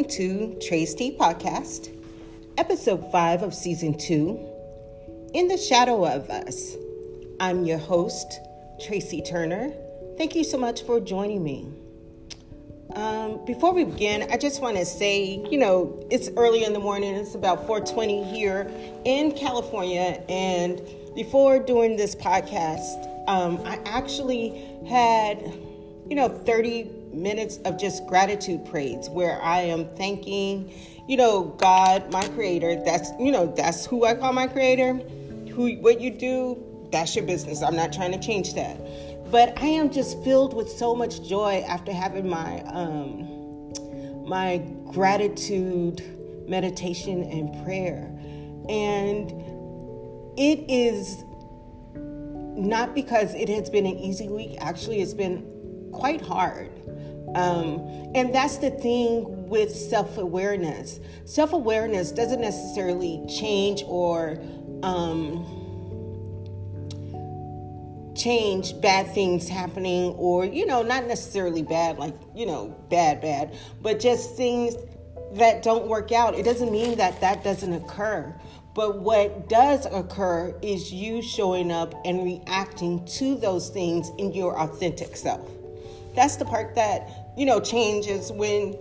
Welcome to Trace T Podcast, episode five of season two, In the Shadow of Us. I'm your host, Tracy Turner. Thank you so much for joining me. Um, before we begin, I just want to say, you know, it's early in the morning. It's about 4:20 here in California, and before doing this podcast, um, I actually had, you know, 30 minutes of just gratitude praise where I am thanking, you know, God, my creator. That's, you know, that's who I call my creator. Who, what you do, that's your business. I'm not trying to change that. But I am just filled with so much joy after having my, um, my gratitude meditation and prayer. And it is not because it has been an easy week. Actually, it's been quite hard. Um, and that's the thing with self awareness. Self awareness doesn't necessarily change or um, change bad things happening, or, you know, not necessarily bad, like, you know, bad, bad, but just things that don't work out. It doesn't mean that that doesn't occur. But what does occur is you showing up and reacting to those things in your authentic self. That's the part that, you know, changes when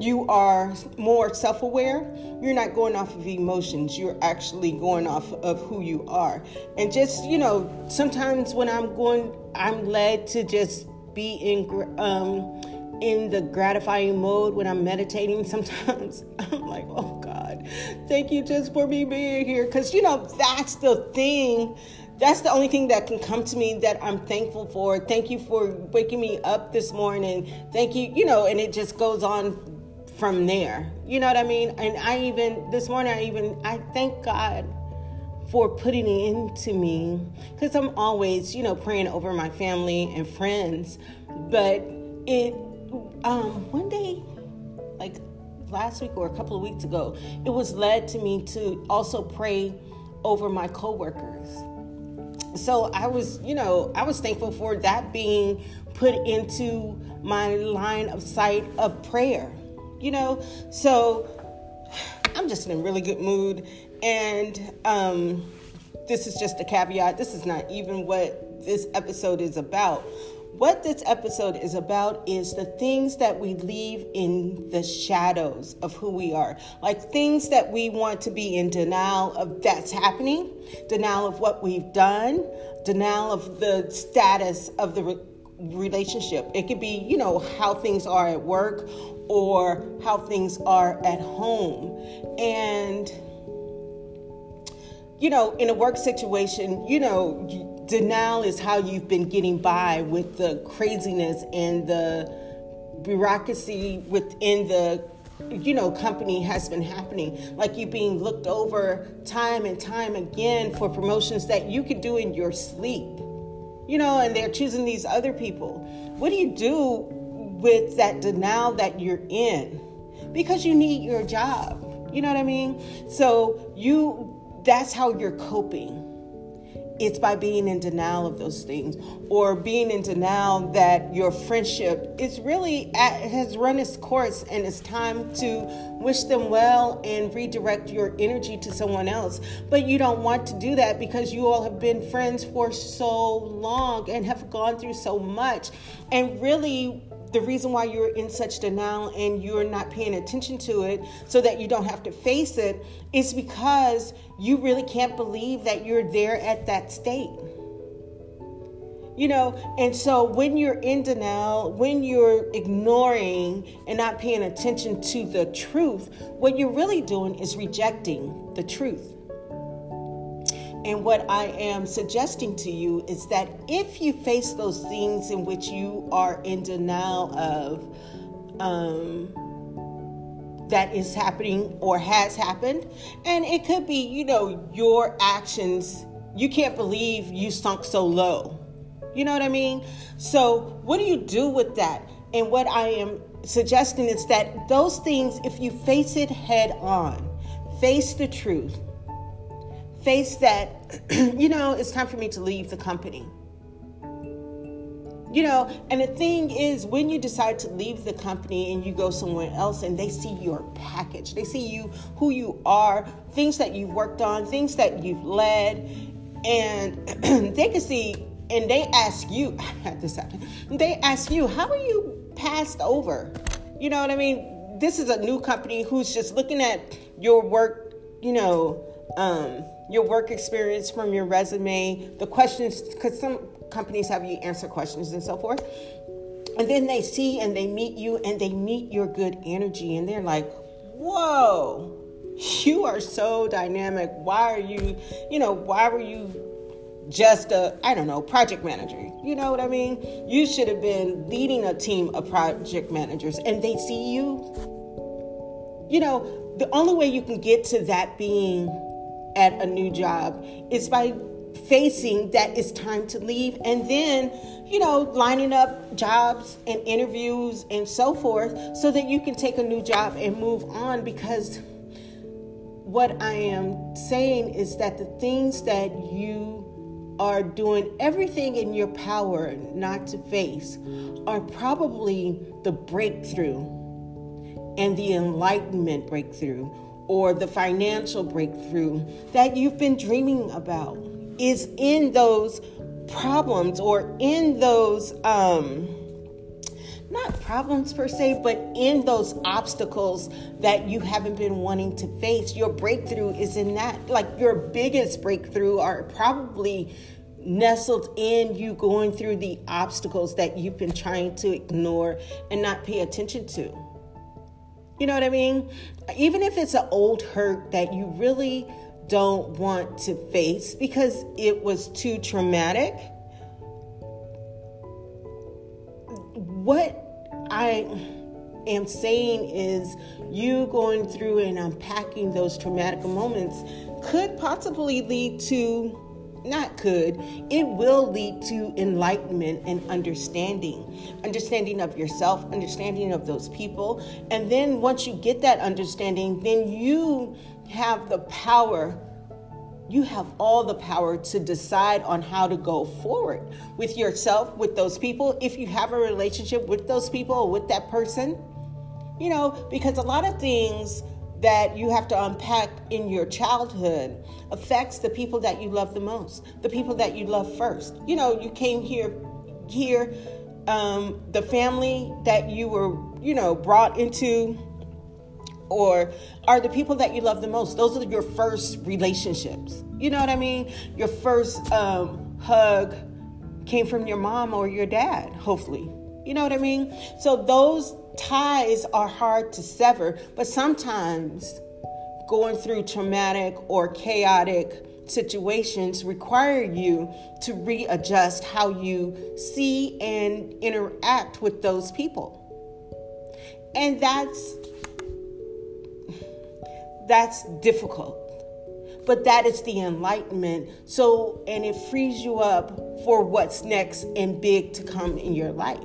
you are more self aware. You're not going off of emotions, you're actually going off of who you are. And just, you know, sometimes when I'm going, I'm led to just be in, um, in the gratifying mode when I'm meditating. Sometimes I'm like, oh God, thank you just for me being here. Because, you know, that's the thing that's the only thing that can come to me that I'm thankful for. Thank you for waking me up this morning. Thank you, you know, and it just goes on from there. You know what I mean? And I even this morning I even I thank God for putting it into me cuz I'm always, you know, praying over my family and friends, but it um one day like last week or a couple of weeks ago, it was led to me to also pray over my coworkers so I was, you know, I was thankful for that being put into my line of sight of prayer, you know. So I'm just in a really good mood, and um, this is just a caveat. This is not even what this episode is about. What this episode is about is the things that we leave in the shadows of who we are. Like things that we want to be in denial of that's happening, denial of what we've done, denial of the status of the re- relationship. It could be, you know, how things are at work or how things are at home. And you know, in a work situation, you know, denial is how you've been getting by with the craziness and the bureaucracy within the you know company has been happening. Like you being looked over time and time again for promotions that you could do in your sleep you know and they're choosing these other people. What do you do with that denial that you're in? Because you need your job you know what i mean? So you that's how you're coping. It's by being in denial of those things or being in denial that your friendship is really at, has run its course and it's time to wish them well and redirect your energy to someone else. But you don't want to do that because you all have been friends for so long and have gone through so much. And really, the reason why you're in such denial and you're not paying attention to it so that you don't have to face it is because you really can't believe that you're there at that state. You know, and so when you're in denial, when you're ignoring and not paying attention to the truth, what you're really doing is rejecting the truth. And what I am suggesting to you is that if you face those things in which you are in denial of, um, that is happening or has happened, and it could be, you know, your actions, you can't believe you sunk so low. You know what I mean? So, what do you do with that? And what I am suggesting is that those things, if you face it head on, face the truth, face that, you know, it's time for me to leave the company. You know, and the thing is, when you decide to leave the company and you go somewhere else and they see your package, they see you, who you are, things that you've worked on, things that you've led, and they can see and they ask you, this happen, they ask you, how are you passed over? You know what I mean? This is a new company who's just looking at your work, you know, um, your work experience from your resume, the questions, because some companies have you answer questions and so forth. And then they see and they meet you and they meet your good energy and they're like, whoa, you are so dynamic. Why are you, you know, why were you just a, I don't know, project manager? You know what I mean? You should have been leading a team of project managers and they see you. You know, the only way you can get to that being at a new job. Is by facing that it's time to leave and then you know lining up jobs and interviews and so forth so that you can take a new job and move on because what i am saying is that the things that you are doing everything in your power not to face are probably the breakthrough and the enlightenment breakthrough or the financial breakthrough that you've been dreaming about is in those problems or in those um not problems per se, but in those obstacles that you haven't been wanting to face. Your breakthrough is in that. Like your biggest breakthrough are probably nestled in you going through the obstacles that you've been trying to ignore and not pay attention to. You know what I mean? Even if it's an old hurt that you really don't want to face because it was too traumatic. What I am saying is, you going through and unpacking those traumatic moments could possibly lead to not could, it will lead to enlightenment and understanding. Understanding of yourself, understanding of those people. And then once you get that understanding, then you have the power you have all the power to decide on how to go forward with yourself, with those people, if you have a relationship with those people or with that person. You know, because a lot of things that you have to unpack in your childhood affects the people that you love the most, the people that you love first. You know, you came here, here, um, the family that you were, you know, brought into, or are the people that you love the most. Those are your first relationships. You know what I mean? Your first um, hug came from your mom or your dad, hopefully. You know what I mean? So those ties are hard to sever, but sometimes going through traumatic or chaotic situations require you to readjust how you see and interact with those people. And that's that's difficult. But that is the enlightenment. So, and it frees you up for what's next and big to come in your life.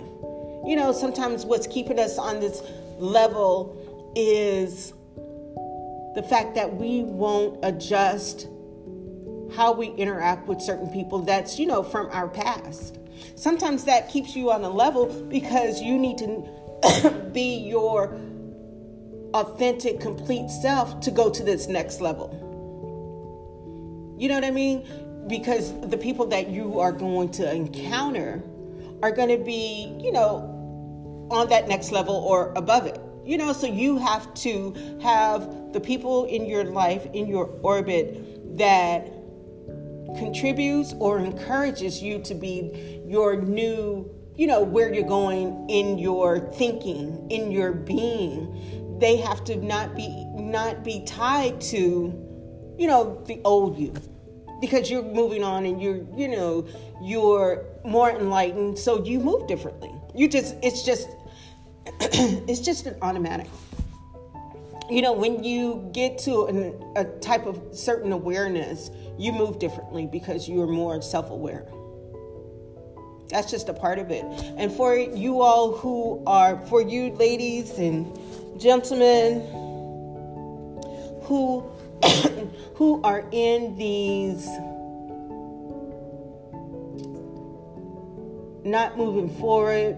You know, sometimes what's keeping us on this level is the fact that we won't adjust how we interact with certain people that's, you know, from our past. Sometimes that keeps you on a level because you need to be your authentic, complete self to go to this next level. You know what I mean? Because the people that you are going to encounter are going to be, you know, on that next level or above it. You know, so you have to have the people in your life, in your orbit that contributes or encourages you to be your new, you know, where you're going in your thinking, in your being. They have to not be not be tied to, you know, the old you. Because you're moving on and you're, you know, you're more enlightened, so you move differently. You just it's just it's just an automatic. You know, when you get to an, a type of certain awareness, you move differently because you are more self aware. That's just a part of it. And for you all who are, for you ladies and gentlemen who who are in these not moving forward,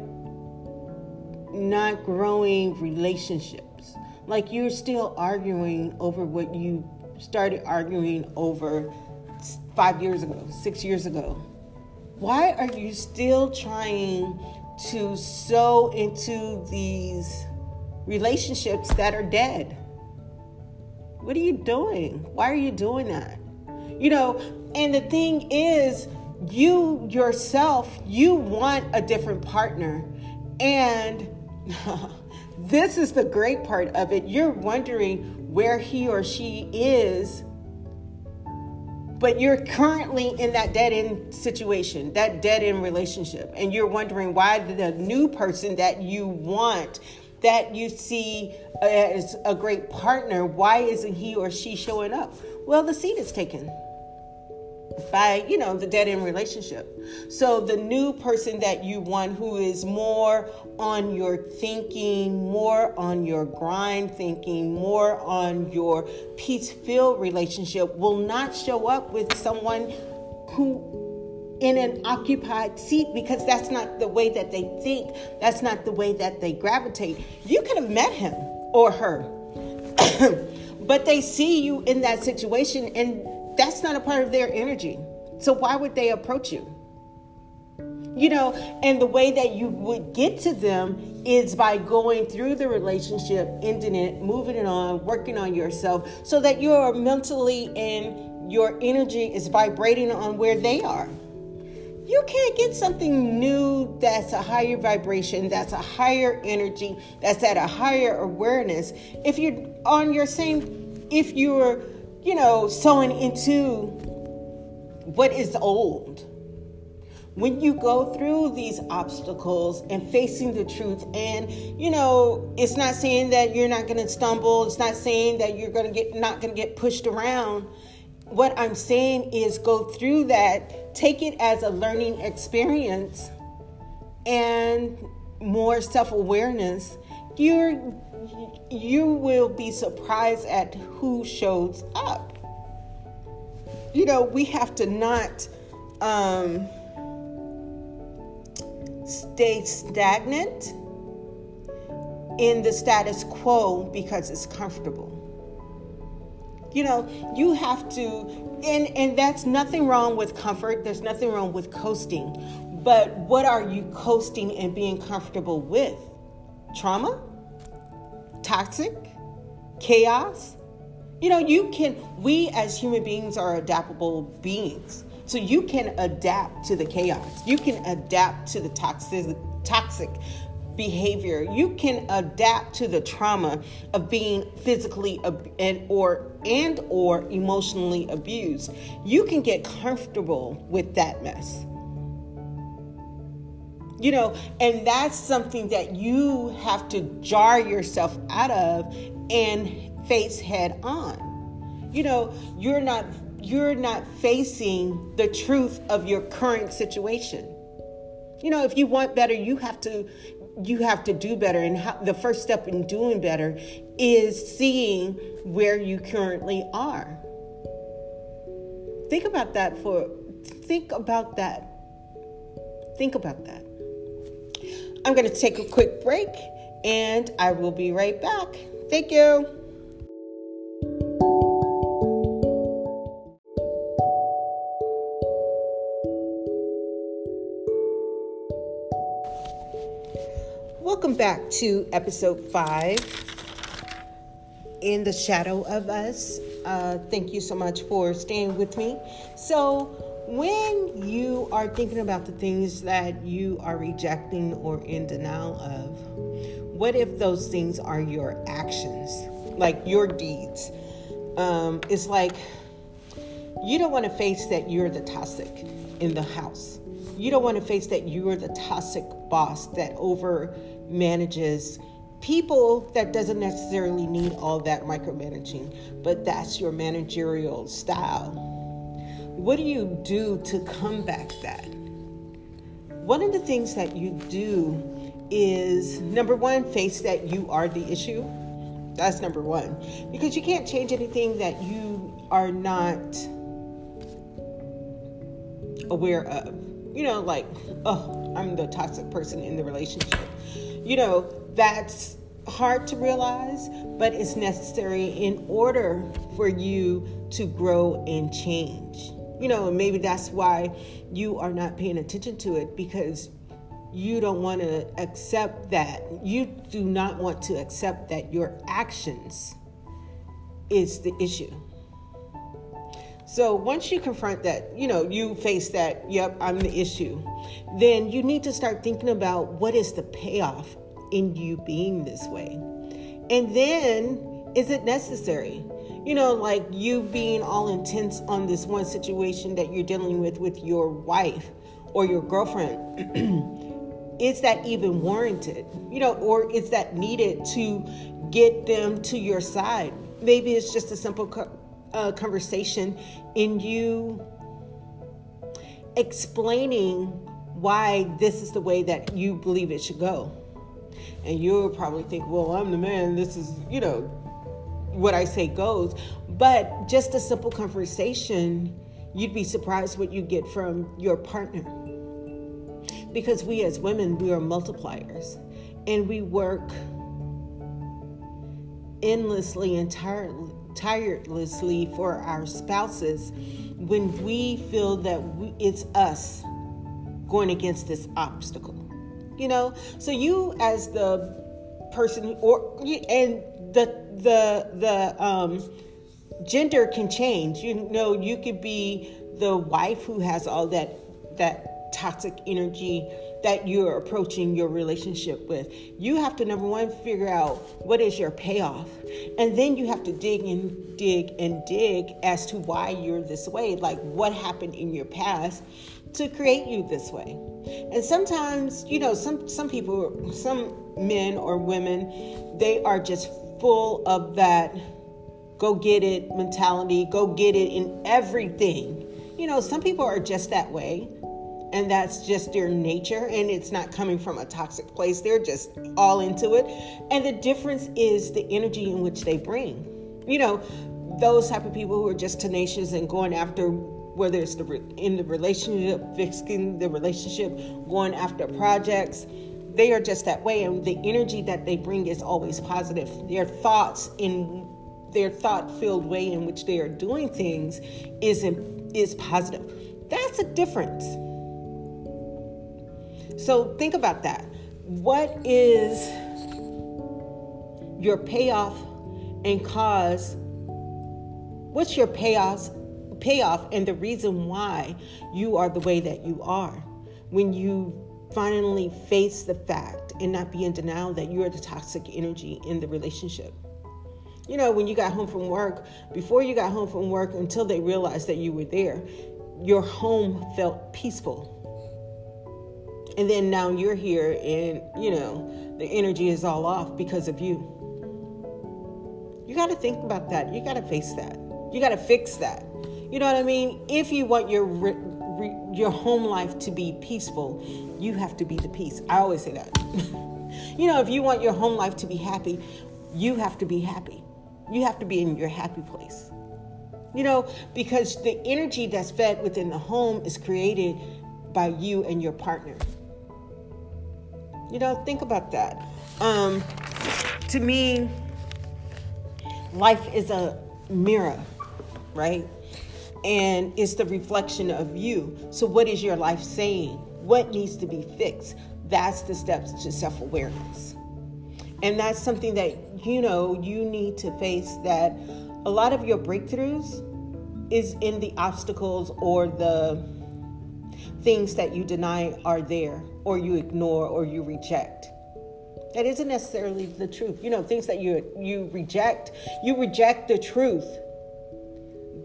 not growing relationships. Like you're still arguing over what you started arguing over five years ago, six years ago. Why are you still trying to sow into these relationships that are dead? What are you doing? Why are you doing that? You know, and the thing is, you yourself, you want a different partner. And this is the great part of it. You're wondering where he or she is, but you're currently in that dead end situation, that dead end relationship. And you're wondering why the new person that you want, that you see uh, as a great partner, why isn't he or she showing up? Well, the seat is taken by you know the dead end relationship so the new person that you want who is more on your thinking more on your grind thinking more on your peace filled relationship will not show up with someone who in an occupied seat because that's not the way that they think that's not the way that they gravitate you could have met him or her but they see you in that situation and that's not a part of their energy. So why would they approach you? You know, and the way that you would get to them is by going through the relationship, ending it, moving it on, working on yourself so that you're mentally and your energy is vibrating on where they are. You can't get something new that's a higher vibration, that's a higher energy, that's at a higher awareness if you're on your same, if you're you know, sewing into what is old. When you go through these obstacles and facing the truth, and you know, it's not saying that you're not going to stumble, it's not saying that you're going to get not going to get pushed around. What I'm saying is go through that, take it as a learning experience and more self-awareness. You're you will be surprised at who shows up. You know, we have to not um, stay stagnant in the status quo because it's comfortable. You know, you have to, and, and that's nothing wrong with comfort, there's nothing wrong with coasting. But what are you coasting and being comfortable with? Trauma? toxic, chaos. You know, you can, we as human beings are adaptable beings. So you can adapt to the chaos. You can adapt to the toxic, toxic behavior. You can adapt to the trauma of being physically and or and or emotionally abused. You can get comfortable with that mess. You know, and that's something that you have to jar yourself out of and face head on. You know, you're not you're not facing the truth of your current situation. You know, if you want better, you have to you have to do better and how, the first step in doing better is seeing where you currently are. Think about that for think about that. Think about that. I'm going to take a quick break and I will be right back. Thank you. Welcome back to episode five In the Shadow of Us. Uh, thank you so much for staying with me. So, when you are thinking about the things that you are rejecting or in denial of, what if those things are your actions, like your deeds? Um, it's like you don't want to face that you're the toxic in the house. You don't want to face that you're the toxic boss that over manages people that doesn't necessarily need all that micromanaging, but that's your managerial style what do you do to combat that? One of the things that you do is number one, face that you are the issue. That's number one. Because you can't change anything that you are not aware of. you know, like, oh, I'm the toxic person in the relationship. You know, that's hard to realize, but it's necessary in order for you to grow and change. You know, maybe that's why you are not paying attention to it because you don't want to accept that. You do not want to accept that your actions is the issue. So once you confront that, you know, you face that, yep, I'm the issue, then you need to start thinking about what is the payoff in you being this way. And then, is it necessary? You know, like you being all intense on this one situation that you're dealing with with your wife or your girlfriend. is that even warranted? You know, or is that needed to get them to your side? Maybe it's just a simple uh, conversation in you explaining why this is the way that you believe it should go. And you'll probably think, well, I'm the man, this is, you know, what I say goes. But just a simple conversation, you'd be surprised what you get from your partner. Because we as women, we are multipliers and we work endlessly and tirelessly tirelessly for our spouses when we feel that we, it's us going against this obstacle you know? So you as the person or and the the the um gender can change. You know you could be the wife who has all that that toxic energy that you're approaching your relationship with. You have to, number one, figure out what is your payoff. And then you have to dig and dig and dig as to why you're this way. Like what happened in your past to create you this way. And sometimes, you know, some some people, some men or women, they are just full of that go get it mentality, go get it in everything. You know, some people are just that way and that's just their nature and it's not coming from a toxic place. They're just all into it. And the difference is the energy in which they bring. You know those type of people who are just tenacious and going after whether it's the in the relationship fixing the relationship going after projects they are just that way. And the energy that they bring is always positive. Their thoughts in their thought filled way in which they are doing things is is positive. That's a difference so think about that. What is your payoff and cause? What's your payoff, payoff and the reason why you are the way that you are? When you finally face the fact and not be in denial that you are the toxic energy in the relationship. You know, when you got home from work, before you got home from work, until they realized that you were there, your home felt peaceful and then now you're here and, you know, the energy is all off because of you. You got to think about that. You got to face that. You got to fix that. You know what I mean? If you want your your home life to be peaceful, you have to be the peace. I always say that. you know, if you want your home life to be happy, you have to be happy. You have to be in your happy place. You know, because the energy that's fed within the home is created by you and your partner. You know, think about that. Um, to me, life is a mirror, right? And it's the reflection of you. So, what is your life saying? What needs to be fixed? That's the steps to self awareness. And that's something that, you know, you need to face that a lot of your breakthroughs is in the obstacles or the things that you deny are there or you ignore or you reject. That isn't necessarily the truth. You know, things that you you reject, you reject the truth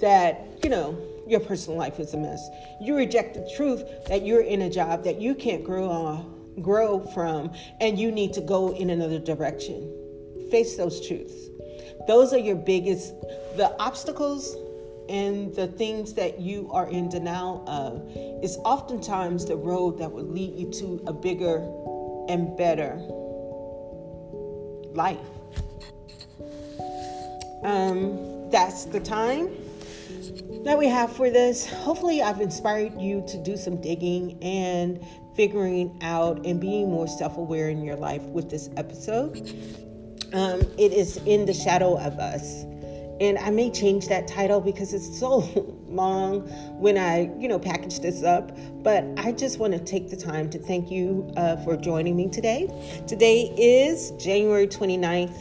that, you know, your personal life is a mess. You reject the truth that you're in a job that you can't grow on, grow from and you need to go in another direction. Face those truths. Those are your biggest the obstacles and the things that you are in denial of is oftentimes the road that will lead you to a bigger and better life. Um, that's the time. that we have for this. Hopefully, I've inspired you to do some digging and figuring out and being more self aware in your life with this episode. Um, it is In the Shadow of Us. And I may change that title because it's so long when I, you know, package this up. But I just want to take the time to thank you uh, for joining me today. Today is January 29th,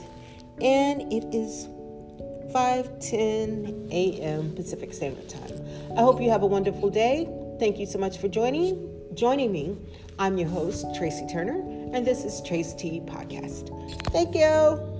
and it is 5:10 a.m. Pacific Standard Time. I hope you have a wonderful day. Thank you so much for joining joining me. I'm your host Tracy Turner, and this is Trace T Podcast. Thank you.